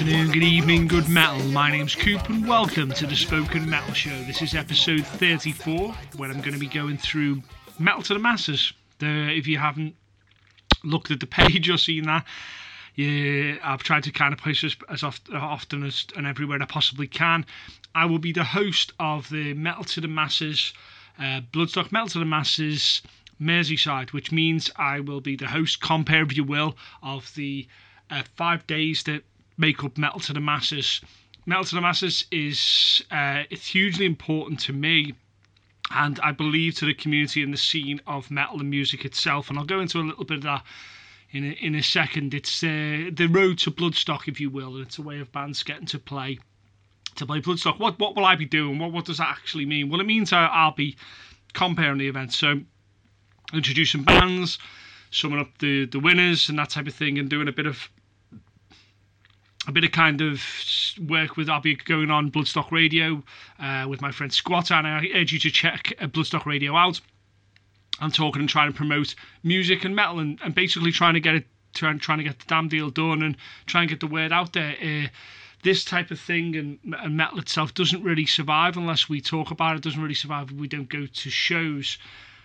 Good afternoon, good evening, good metal. My name's Coop and welcome to the Spoken Metal Show. This is episode 34 where I'm going to be going through Metal to the Masses. The, if you haven't looked at the page or seen that, yeah, I've tried to kind of post as, as often, often as and everywhere I possibly can. I will be the host of the Metal to the Masses, uh, Bloodstock Metal to the Masses Merseyside, which means I will be the host, compare if you will, of the uh, five days that make up Metal to the Masses. Metal to the Masses is uh, it's hugely important to me and I believe to the community and the scene of metal and music itself. And I'll go into a little bit of that in a, in a second. It's uh, the road to Bloodstock, if you will, and it's a way of bands getting to play to play Bloodstock. What what will I be doing? What what does that actually mean? Well, it means I, I'll be comparing the events. So introducing bands, summing up the the winners and that type of thing, and doing a bit of a bit of kind of work with I'll be going on Bloodstock Radio uh, with my friend Squatter, and I urge you to check uh, Bloodstock Radio out. I'm talking and trying to promote music and metal, and, and basically trying to get it, trying trying to get the damn deal done, and try and get the word out there. Uh, this type of thing and, and metal itself doesn't really survive unless we talk about it. Doesn't really survive if we don't go to shows.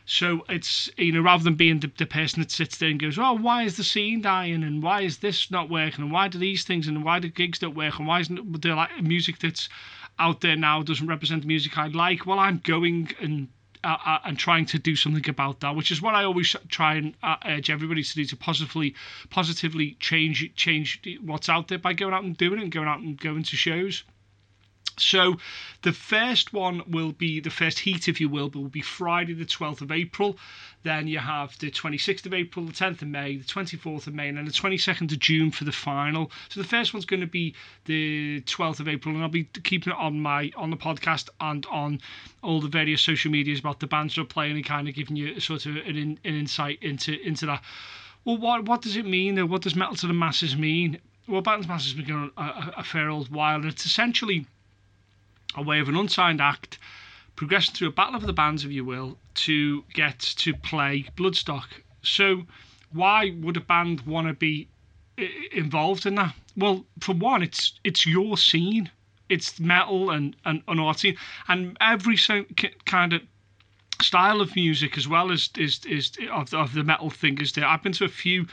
So it's you know rather than being the, the person that sits there and goes, oh, why is the scene dying and why is this not working and why do these things and why do gigs don't work and why isn't the like music that's out there now doesn't represent the music I like? Well, I'm going and uh, uh, and trying to do something about that, which is what I always try and uh, urge everybody to do to positively positively change change what's out there by going out and doing it and going out and going to shows. So the first one will be the first heat, if you will, but will be Friday the 12th of April. Then you have the 26th of April, the 10th of May, the 24th of May, and then the 22nd of June for the final. So the first one's going to be the 12th of April, and I'll be keeping it on my on the podcast and on all the various social medias about the bands that are playing and kind of giving you sort of an, an insight into into that. Well, what what does it mean? What does metal to the masses mean? Well, Bands Masses has been going on a, a fair old while, and it's essentially a way of an unsigned act progressing through a battle of the bands, if you will, to get to play Bloodstock. So, why would a band want to be involved in that? Well, for one, it's it's your scene, it's metal and and, and art scene, and every kind of style of music as well as is is of, of the metal thing is there. I've been to a few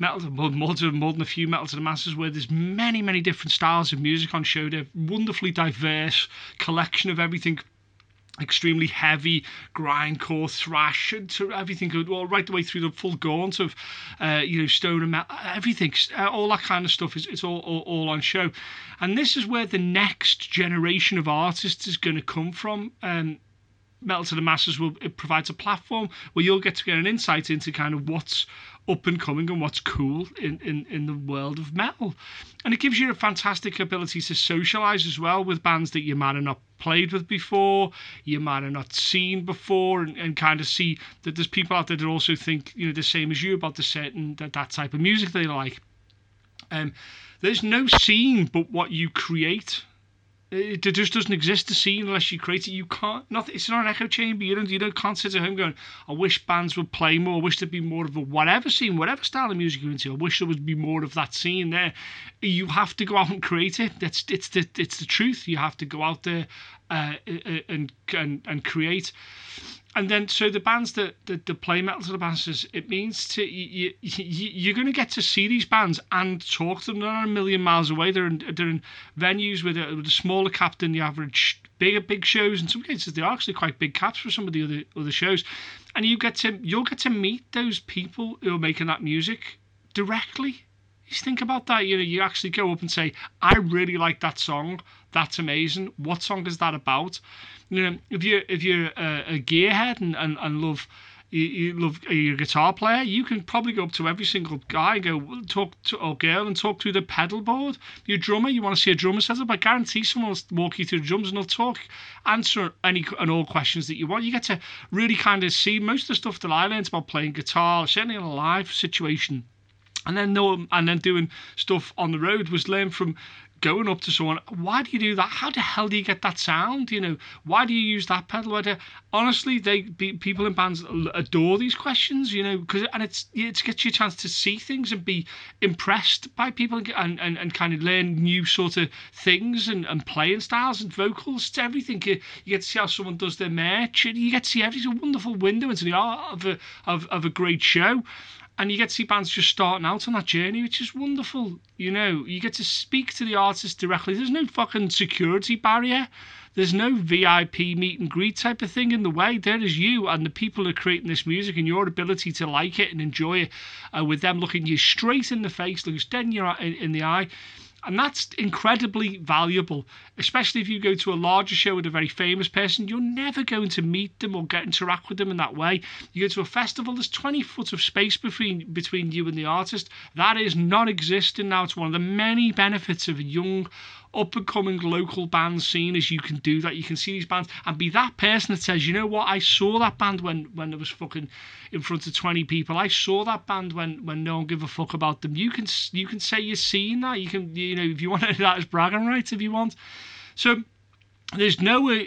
metal more, more, more than a few metal to the masses where there's many many different styles of music on show. They're wonderfully diverse collection of everything extremely heavy grindcore thrash to everything well right the way through the full gaunt of uh, you know stone and metal everything uh, all that kind of stuff is it's all, all, all on show and this is where the next generation of artists is going to come from um, metal to the masses will it provides a platform where you'll get to get an insight into kind of what's up and coming and what's cool in, in, in the world of metal. And it gives you a fantastic ability to socialize as well with bands that you might have not played with before, you might have not seen before, and, and kind of see that there's people out there that also think you know the same as you about the certain that, that type of music they like. Um, there's no scene but what you create it just doesn't exist the scene unless you create it. You can't. Nothing. It's not an echo chamber. You don't. You don't can't sit at home going, "I wish bands would play more. I wish there'd be more of a whatever scene, whatever style of music you're into. I wish there would be more of that scene there." You have to go out and create it. That's it's the it's the truth. You have to go out there uh, and and and create and then so the bands that, that, that play metal to the bands it means to you, you you're going to get to see these bands and talk to them they're not a million miles away they're in, they're in venues with a, with a smaller cap than the average bigger big shows in some cases they're actually quite big caps for some of the other other shows and you get to you'll get to meet those people who are making that music directly just think about that. You know, you actually go up and say, "I really like that song. That's amazing. What song is that about?" You know, if you if you're a, a gearhead and, and, and love you, you love your guitar player, you can probably go up to every single guy and go talk to or girl and talk through the pedal board. Your drummer, you want to see a drummer set up, I guarantee someone will walk you through the drums and they'll talk, answer any and all questions that you want. You get to really kind of see most of the stuff that I learned about playing guitar, certainly in a live situation and then no, and then doing stuff on the road was learned from going up to someone, why do you do that? How the hell do you get that sound? You know, why do you use that pedal? Why do, honestly, they people in bands adore these questions. You know, because and it's it gets you a chance to see things and be impressed by people and and, and kind of learn new sort of things and, and playing styles and vocals to everything. You, you get to see how someone does their merch and you get to see. It's a wonderful window into the art of a of, of a great show and you get to see bands just starting out on that journey, which is wonderful. You know, you get to speak to the artist directly. There's no fucking security barrier. There's no VIP meet and greet type of thing in the way. There is you and the people who are creating this music and your ability to like it and enjoy it, uh, with them looking you straight in the face, looking dead in, your, in, in the eye and that's incredibly valuable, especially if you go to a larger show with a very famous person. You're never going to meet them or get interact with them in that way. You go to a festival, there's 20 foot of space between between you and the artist. That is non-existent now. It's one of the many benefits of a young up and coming local band scene as you can do that. You can see these bands and be that person that says, you know what, I saw that band when when there was fucking in front of twenty people. I saw that band when when no one give a fuck about them. You can you can say you're seeing that. You can you know if you want to that as bragging rights if you want. So there's no uh,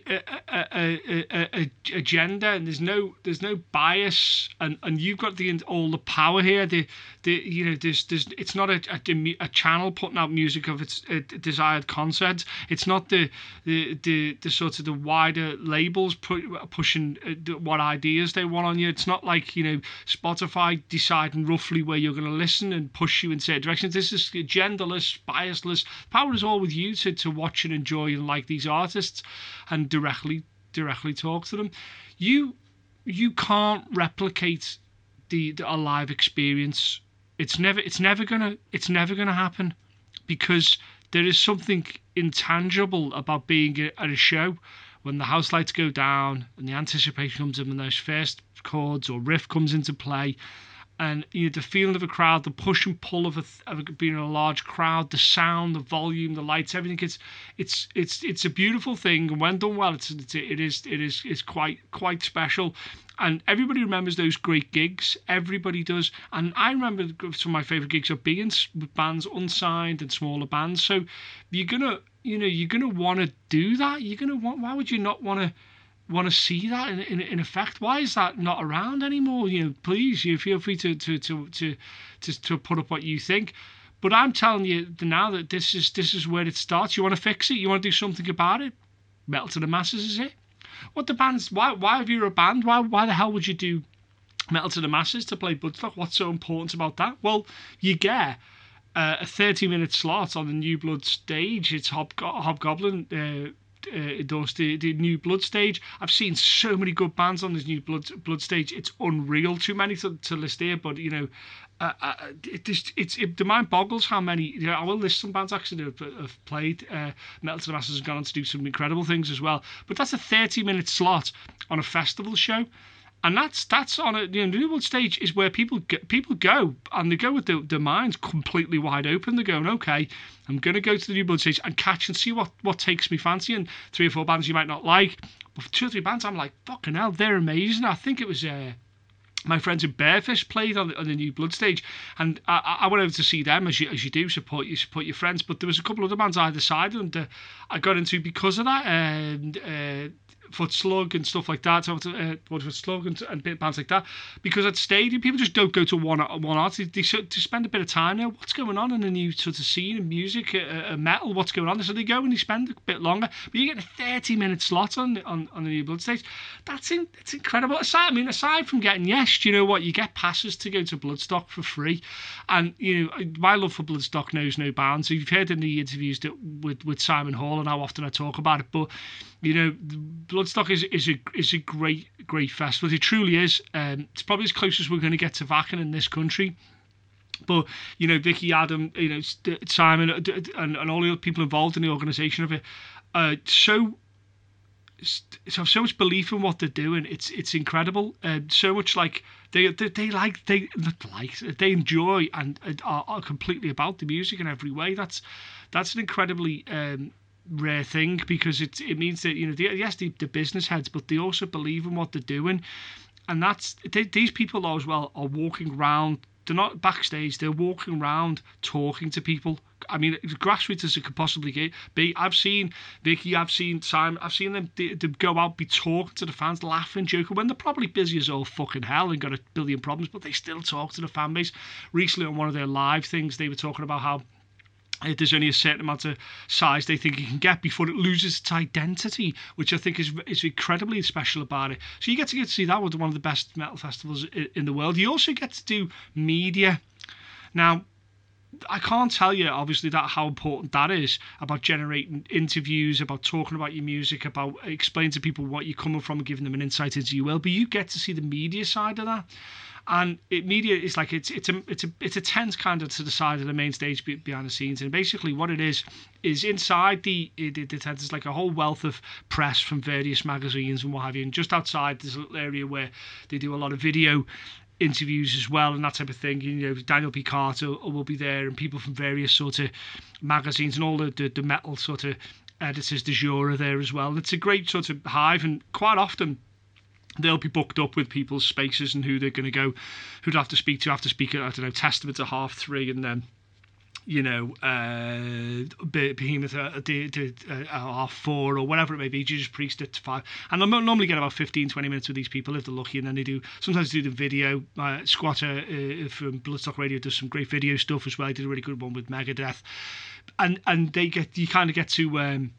uh, uh, agenda and there's no there's no bias and, and you've got the all the power here. The the you know there's there's it's not a, a, channel putting out music of its desired content it's not the the the, the sort of the wider labels pu- pushing what ideas they want on you. It's not like you know Spotify deciding roughly where you're going to listen and push you in certain directions. This is genderless biasless. Power is all with you to, to watch and enjoy and like these artists and directly directly talk to them. You you can't replicate the, the a live experience. It's never it's never gonna it's never gonna happen because there is something intangible about being at a show when the house lights go down and the anticipation comes in when those first chords or riff comes into play and you know the feeling of a crowd, the push and pull of, a, of being in a large crowd, the sound, the volume, the lights, everything. It's it's it's it's a beautiful thing, and when done well, it's, it is it is it's quite quite special. And everybody remembers those great gigs. Everybody does, and I remember some of my favorite gigs are being with bands unsigned and smaller bands. So you're gonna you know you're gonna want to do that. You're gonna want. Why would you not want to? Want to see that in, in, in effect. Why is that not around anymore? You know, please, you feel free to to to to to, to put up what you think. But I'm telling you now that this is this is where it starts. You want to fix it. You want to do something about it. Metal to the masses is it? What the bands? Why why have you a band? Why why the hell would you do metal to the masses to play Bloodstock? What's so important about that? Well, you get. Uh, a 30 minute slot on the New Blood stage. It's Hob- Hobgoblin uh, uh, endorsed the, the new Blood stage. I've seen so many good bands on this new Blood Blood stage. It's unreal. Too many to, to list here, but you know, uh, uh, it just it's it, the mind boggles how many. You know, I will list some bands actually have, have played. Uh, Metal to the Masses has gone on to do some incredible things as well. But that's a 30 minute slot on a festival show and that's that's on a the world stage is where people people go and they go with the, their minds completely wide open. They're going, okay, I'm going to go to the new blood stage and catch and see what what takes me fancy. And three or four bands you might not like, but two or three bands I'm like, fucking hell, they're amazing. I think it was. Uh, my friends in Bearfish played on the, on the new Blood stage, and I, I went over to see them as you as you do support you support your friends. But there was a couple of other bands either side, and uh, I got into because of that. And uh, Foot Slug and stuff like that, So uh, Foot Slug and, and bands like that. Because at stadium, people just don't go to one one artist. They, they, they spend a bit of time there. What's going on in the new sort of scene in music, uh, uh, metal? What's going on? So they go and they spend a bit longer. But you get a 30 minute slot on on, on the new Blood stage. That's in, that's incredible. Aside, I mean, aside from getting yes, you know what? You get passes to go to Bloodstock for free, and you know my love for Bloodstock knows no bounds. You've heard in the interviews that with with Simon Hall and how often I talk about it, but you know, Bloodstock is is a is a great great festival. It truly is. Um, it's probably as close as we're going to get to Wacken in this country. But you know, Vicky, Adam, you know, Simon, and, and all the other people involved in the organisation of it, uh, so have so much belief in what they're doing. It's it's incredible. and so much like they, they they like they like they enjoy and are, are completely about the music in every way. That's that's an incredibly um, rare thing because it it means that you know the, yes the, the business heads but they also believe in what they're doing and that's they, these people as well are walking around they're not backstage they're walking around talking to people I mean, as grassroots as it could possibly be. I've seen Vicky, I've seen Simon, I've seen them go out, be talking to the fans, laughing, joking, when they're probably busy as all fucking hell and got a billion problems, but they still talk to the fan base. Recently on one of their live things, they were talking about how uh, there's only a certain amount of size they think it can get before it loses its identity, which I think is is incredibly special about it. So you get to get to see that with one of the best metal festivals in the world. You also get to do media. Now, I can't tell you obviously that how important that is about generating interviews, about talking about your music, about explaining to people what you're coming from and giving them an insight into your world. But you get to see the media side of that. And it, media is like it's it's a it's a it's a tent kind of to the side of the main stage behind the scenes. And basically what it is is inside the the, the tent is like a whole wealth of press from various magazines and what have you. And just outside there's a little area where they do a lot of video interviews as well and that type of thing. You know, Daniel P. Carter will be there and people from various sort of magazines and all the, the, the metal sort of editors de jour are there as well. And it's a great sort of hive and quite often they'll be booked up with people's spaces and who they're going to go, who'd have to speak to, have to speak at, I don't know, Testament at half three and then you know, uh, Behemoth at, at, half four or whatever it may be, Judas Priest at five. And I normally get about 15, 20 minutes with these people if they're lucky. And then they do, sometimes they do the video. Uh, Squatter uh, from Bloodstock Radio does some great video stuff as well. He did a really good one with Megadeth. And and they get, you kind of get to, um,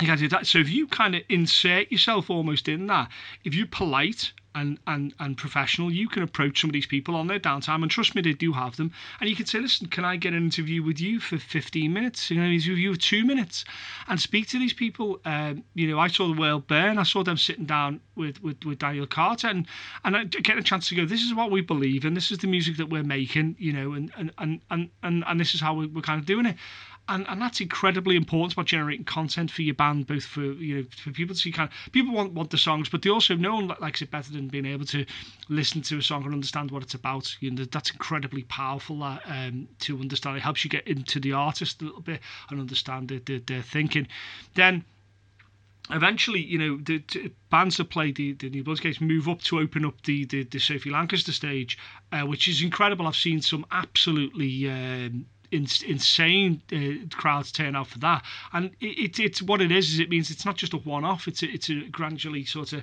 you can do that. So if you kind of insert yourself almost in that, if you're polite and, and, and professional, you can approach some of these people on their downtime, and trust me, they do have them. And you can say, listen, can I get an interview with you for 15 minutes? You know, interview you for two minutes, and speak to these people. Um, you know, I saw the world burn. I saw them sitting down with with, with Daniel Carter, and and I get a chance to go. This is what we believe, and this is the music that we're making. You know, and and and and, and this is how we're kind of doing it and and that's incredibly important about generating content for your band, both for you know for people to see kind of people want want the songs, but they also no one likes it better than being able to listen to a song and understand what it's about. You know that's incredibly powerful uh, um, to understand. It helps you get into the artist a little bit and understand their, their, their thinking. Then eventually, you know, the, the bands that play the, the New Blood stage move up to open up the the, the Sophie Lancaster stage, uh, which is incredible. I've seen some absolutely um, in, insane uh, crowds turn out for that. And it, it, it's what it is. Is it means it's not just a one-off. It's a, it's a gradually sort of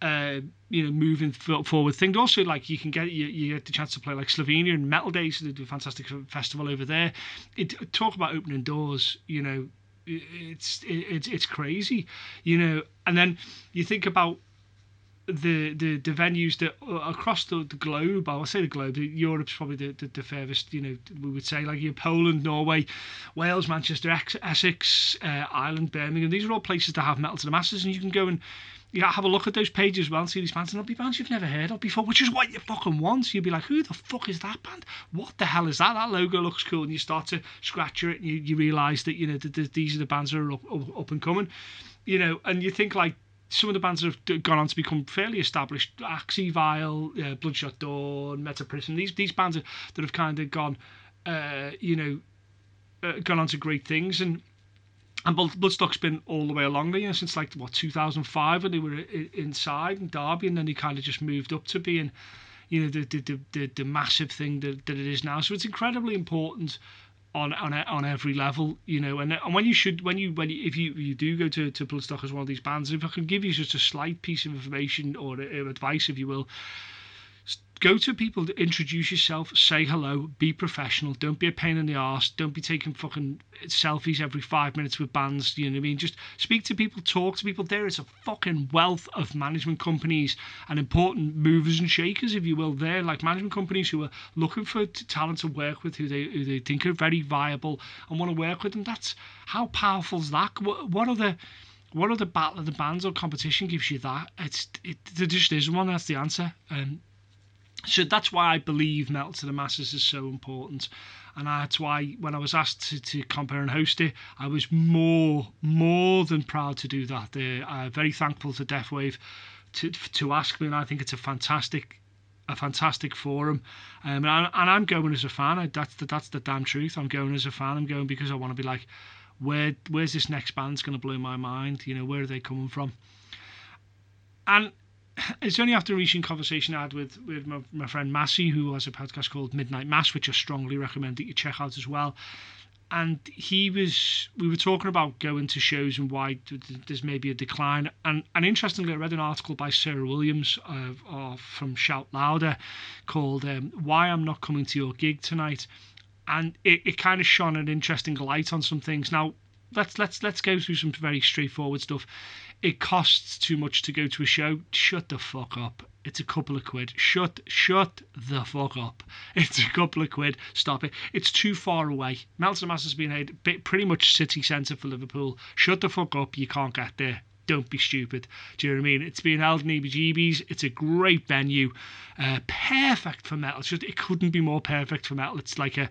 uh, you know, moving forward thing. Also, like you can get you, you get the chance to play like Slovenia and Metal Days. They do a fantastic festival over there. It talk about opening doors. You know, it's it's it's crazy. You know, and then you think about the, the the venues that uh, across the, the globe, I will say the globe, Europe's probably the, the, the furthest, you know, we would say like you Poland, Norway, Wales, Manchester, Essex, uh, Ireland, Birmingham. These are all places that have metal to the masses, and you can go and you have a look at those pages as well and see these bands, and there'll be bands you've never heard of before, which is what you fucking want. You'll be like, who the fuck is that band? What the hell is that? That logo looks cool, and you start to scratch it, and you, you realise that you know the, these are the bands that are up, up, up and coming, you know, and you think like some of the bands that have gone on to become fairly established, Axi Vile, uh, Bloodshot Dawn, Meta Prison, these these bands that have kind of gone, uh, you know, uh, gone on to great things, and and Bloodstock's been all the way along there, you know, since like what 2005 when they were inside in Derby, and then he kind of just moved up to being, you know, the the the, the massive thing that, that it is now. So it's incredibly important on on on every level, you know. And and when you should when you when you, if you you do go to to Bloodstock as one of these bands, if I can give you just a slight piece of information or uh, advice, if you will, go to people, introduce yourself, say hello, be professional. Don't be a pain in the arse. Don't be taking fucking selfies every five minutes with bands. You know what I mean? Just speak to people, talk to people. There is a fucking wealth of management companies and important movers and shakers, if you will. There, like management companies who are looking for talent to work with, who they who they think are very viable and want to work with them. That's how powerful is that? What, what are the what other battle of the bands or competition gives you that? It's it there just isn't one. That's the answer. Um, so that's why I believe Metal to the Masses is so important. And that's why when I was asked to, to compare and host it, I was more, more than proud to do that. Uh, very thankful to Deathwave to, to ask me, and I think it's a fantastic a fantastic forum. Um, and, I, I'm going as a fan. I, that's the that's the damn truth. I'm going as a fan. I'm going because I want to be like, where where's this next band's going to blow my mind? You know, where are they coming from? And it's only after a recent conversation I had with, with my, my friend Massey, who has a podcast called Midnight Mass, which I strongly recommend that you check out as well. and he was we were talking about going to shows and why there's maybe a decline. And and interestingly I read an article by Sarah Williams of, of from Shout Louder called um, why I'm not coming to your gig tonight. And it, it kind of shone an interesting light on some things. Now let's let's let's go through some very straightforward stuff it costs too much to go to a show shut the fuck up it's a couple of quid. Shut, shut the fuck up. It's a couple of quid. Stop it. It's too far away. Melton Masters being made pretty much city centre for Liverpool. Shut the fuck up. You can't get there. Don't be stupid. Do you know what I mean? It's being held in EBGBs. It's a great venue. Uh, perfect for metal. It's just, it couldn't be more perfect for metal. It's like a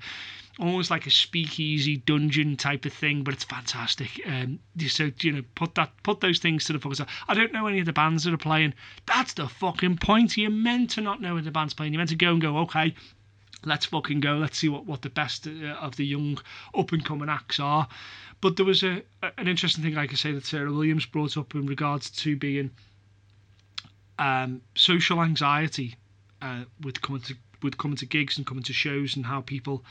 almost like a speakeasy dungeon type of thing, but it's fantastic. Um, so you know, put that, put those things to the focus. I don't know any of the bands that are playing. That's the fucking point. You're meant to not know when the band's playing. You're meant to go and go, okay, let's fucking go. Let's see what what the best uh, of the young up and coming acts are. But there was a an interesting thing, like I say, that Sarah Williams brought up in regards to being um, social anxiety uh, with coming to with coming to gigs and coming to shows and how people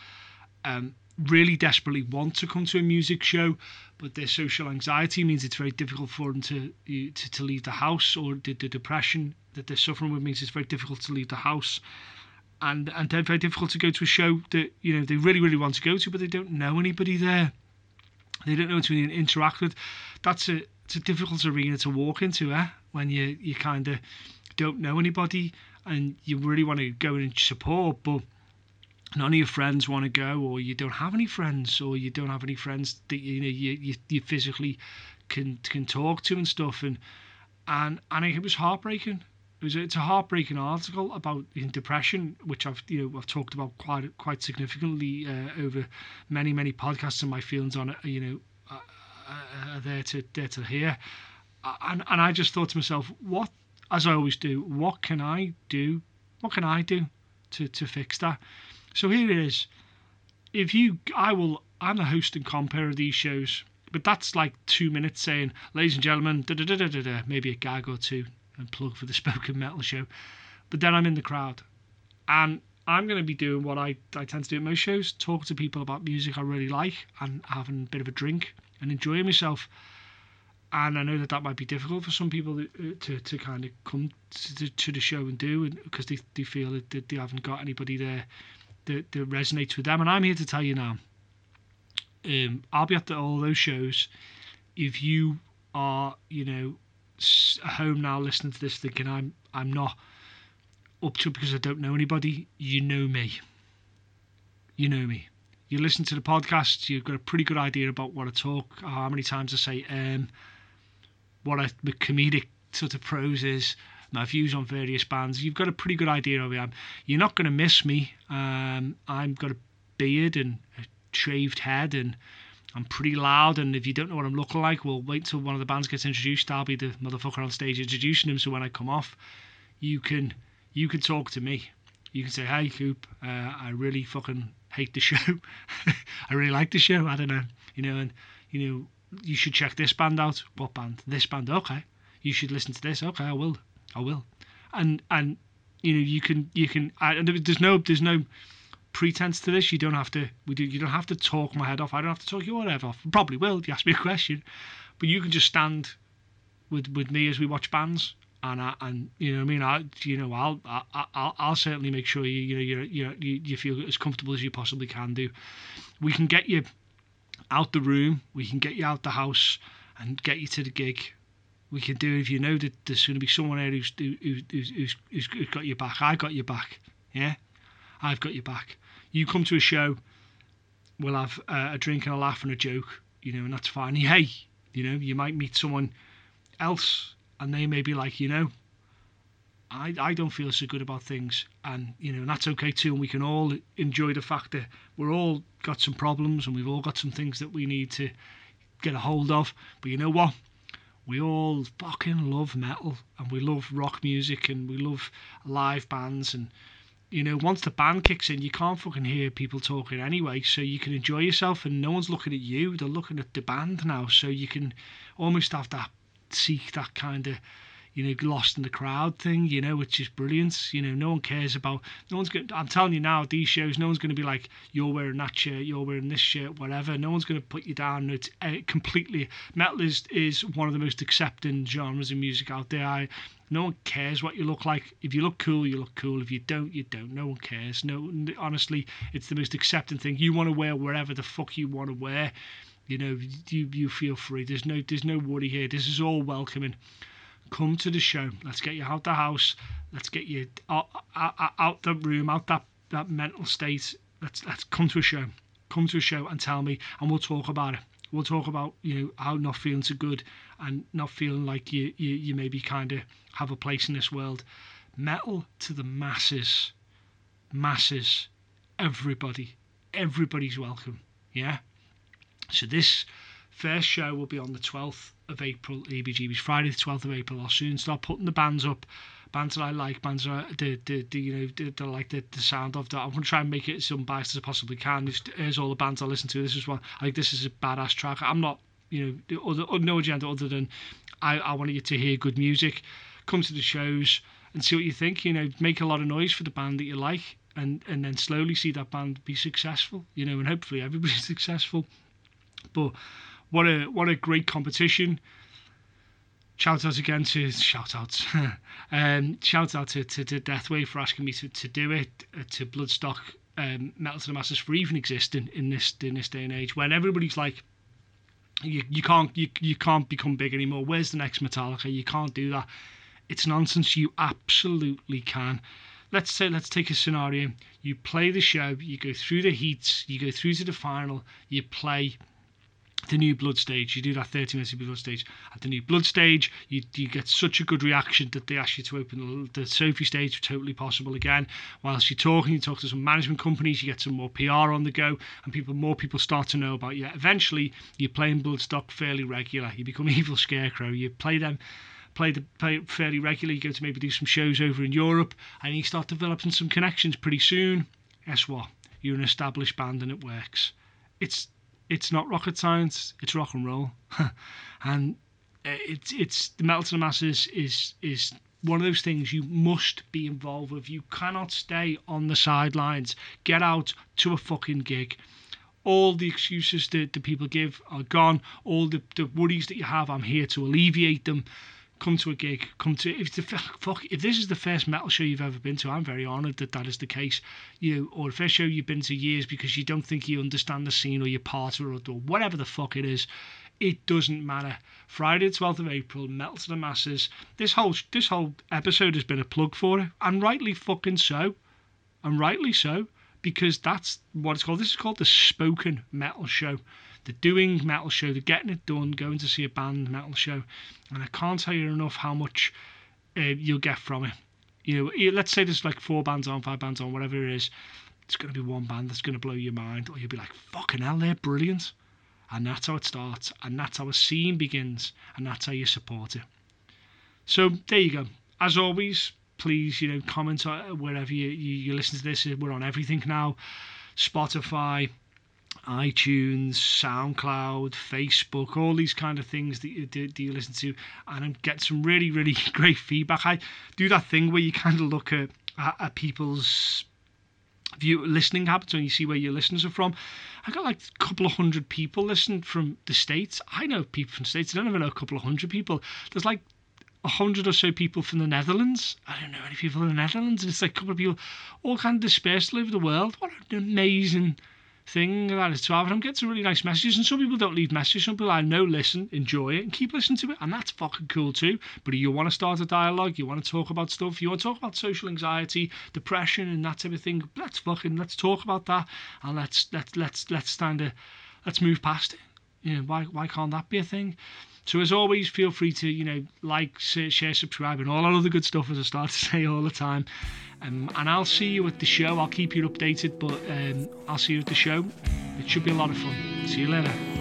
um, really desperately want to come to a music show, but their social anxiety means it's very difficult for them to to, to leave the house, or the, the depression that they're suffering with means it's very difficult to leave the house, and and they're very difficult to go to a show that you know they really really want to go to, but they don't know anybody there. They don't know who to interact with. That's a it's a difficult arena to walk into, eh? When you you kind of don't know anybody and you really want to go and support, but none of your friends want to go or you don't have any friends or you don't have any friends that you know you, you, you physically can can talk to and stuff and and and it was heartbreaking it was it's a heartbreaking article about depression which I've you know I've talked about quite quite significantly uh, over many many podcasts and my feelings on it you know uh, uh, are there to there to hear. And and I just thought to myself what as I always do what can I do what can I do to to fix that? So here it is. If you, I will, I'm the host and compere of these shows, but that's like two minutes saying, ladies and gentlemen, da da da da, da maybe a gag or two and plug for the spoken metal show. But then I'm in the crowd, and I'm going to be doing what I, I tend to do at most shows talk to people about music I really like and having a bit of a drink and enjoying myself. And I know that that might be difficult for some people to, to, to kind of come to, to the show and do because they, they feel that they haven't got anybody there that, that resonates with them. And I'm here to tell you now, um, I'll be at the, all those shows. If you are, you know, home now listening to this thinking I'm I'm not up to because I don't know anybody, you know me. You know me. You listen to the podcast, you've got a pretty good idea about what I talk, how many times I say um, what I, the comedic sort of prose is, my views on various bands. You've got a pretty good idea of who I am. You're not going to miss me. Um, I've got a beard and a shaved head and I'm pretty loud, and if you don't know what I'm looking like, well, wait till one of the bands gets introduced. I'll be the motherfucker on stage introducing them. So when I come off, you can you can talk to me. You can say, "Hey, Coop, uh, I really fucking hate the show. I really like the show. I don't know, you know, and you know, you should check this band out. What band? This band. Okay. You should listen to this. Okay, I will. I will. And and you know you can you can and there's no there's no pretense to this. You don't have to we do you don't have to talk my head off. I don't have to talk your head off. Probably will you ask me a question, but you can just stand with with me as we watch bands. And I, and you know what I mean I you know I'll I, I'll I'll certainly make sure you you know you you you feel as comfortable as you possibly can do. We can get you out the room. We can get you out the house and get you to the gig we can do if you know that there's going to be someone there who's, who's, who's, who's, who's got your back. I got your back. Yeah, I've got your back. You come to a show, we'll have uh, a drink and a laugh and a joke, you know, and that's fine. Hey, you know, you might meet someone else and they may be like, you know, I, I don't feel so good about things. And you know and that's okay too. And we can all enjoy the fact that we're all got some problems and we've all got some things that we need to get a hold of. But you know what? We all fucking love metal and we love rock music and we love live bands and you know once the band kicks in you can't fucking hear people talking anyway so you can enjoy yourself and no one's looking at you. They're looking at the band now so you can almost have that seek that kind of you know, lost in the crowd thing, you know, which is brilliant. You know, no one cares about, no one's going to, I'm telling you now, these shows, no one's going to be like, you're wearing that shirt, you're wearing this shirt, whatever. No one's going to put you down. It's uh, completely, metal is, is one of the most accepting genres of music out there. I, no one cares what you look like. If you look cool, you look cool. If you don't, you don't. No one cares. No, honestly, it's the most accepting thing. You want to wear wherever the fuck you want to wear. You know, you you feel free. There's no there's no worry here. This is all welcoming come to the show. Let's get you out the house. Let's get you out, out, out the room, out that, that mental state. Let's let's come to a show. Come to a show and tell me, and we'll talk about it. We'll talk about you know how not feeling so good and not feeling like you you, you maybe kind of have a place in this world. Metal to the masses, masses, everybody, everybody's welcome. Yeah. So this first show will be on the 12th of April, EBGB's Friday the 12th of April. I'll soon start putting the bands up. Bands that I like, bands that I, the, the, the, you know, the, the, like the, the sound of that. I'm going to try and make it as unbiased as I possibly can. here's all the bands I listen to. This is one. Think this is a badass track. I'm not, you know, other, uh, no agenda other than I, I want you to hear good music. Come to the shows and see what you think. You know, make a lot of noise for the band that you like, and and then slowly see that band be successful. You know, and hopefully everybody's successful. But what a what a great competition. Shout out again to shout out, um, shout out to, to, to Deathwave for asking me to, to do it, uh, to Bloodstock, um, Metal to the Masses for even existing in this in this day and age when everybody's like, you, you can't you, you can't become big anymore. Where's the next Metallica? You can't do that. It's nonsense. You absolutely can. Let's say let's take a scenario. You play the show, you go through the heats, you go through to the final, you play the new blood stage. You do that 30 minutes of blood stage. At the new blood stage, you, you get such a good reaction that they ask you to open the, Sophie stage, totally possible again. Whilst you're talking, you talk to some management companies, you get some more PR on the go, and people more people start to know about you. Eventually, you're playing Bloodstock fairly regular. You become Evil Scarecrow. You play them play the play fairly regularly. You go to maybe do some shows over in Europe, and you start developing some connections pretty soon. Guess what? You're an established band, and it works. It's it's not rocket science. It's rock and roll, and uh, it's it's the metal to the masses is is one of those things you must be involved with. You cannot stay on the sidelines. Get out to a fucking gig. All the excuses that the people give are gone. All the, the worries that you have, I'm here to alleviate them come to a gig, come to if the fuck if this is the first metal show you've ever been to, I'm very honoured that that is the case. You or the first show you've been to years because you don't think you understand the scene or you're part of it or whatever the fuck it is. It doesn't matter. Friday the 12th of April, Metal to the Masses. This whole this whole episode has been a plug for it, and rightly fucking so, and rightly so because that's what it's called. This is called the Spoken Metal Show they're doing metal show, they're getting it done, going to see a band metal show, and I can't tell you enough how much uh, you'll get from it. You know, let's say there's like four bands on, five bands on, whatever it is. It's going to be one band that's going to blow your mind, or you'll be like, "Fucking hell, they're brilliant," and that's how it starts, and that's how a scene begins, and that's how you support it. So there you go. As always, please, you know, comment wherever you, you, you listen to this. We're on everything now Spotify, iTunes, SoundCloud, Facebook, all these kind of things that you, that you listen to, and get some really, really great feedback. I do that thing where you kind of look at, at, at people's view listening habits and you see where your listeners are from. I got like a couple of hundred people listening from the states. I know people from states. I don't even know a couple of hundred people. There's like a hundred or so people from the Netherlands. I don't know any people in the Netherlands. It's like a couple of people all kind of dispersed all over the world. What an amazing thing that is 12 and I'm getting some really nice messages and some people don't leave messages. Some people I know listen enjoy it and keep listening to it and that's fucking cool too. But you want to start a dialogue you want to talk about stuff you want to talk about social anxiety depression and that type of thing let's fucking let's talk about that and let's let's let's let's stand a let's move past it. You know why why can't that be a thing so as always, feel free to you know like, share, subscribe, and all that other good stuff as I start to say all the time. Um, and I'll see you at the show. I'll keep you updated, but um, I'll see you at the show. It should be a lot of fun. See you later.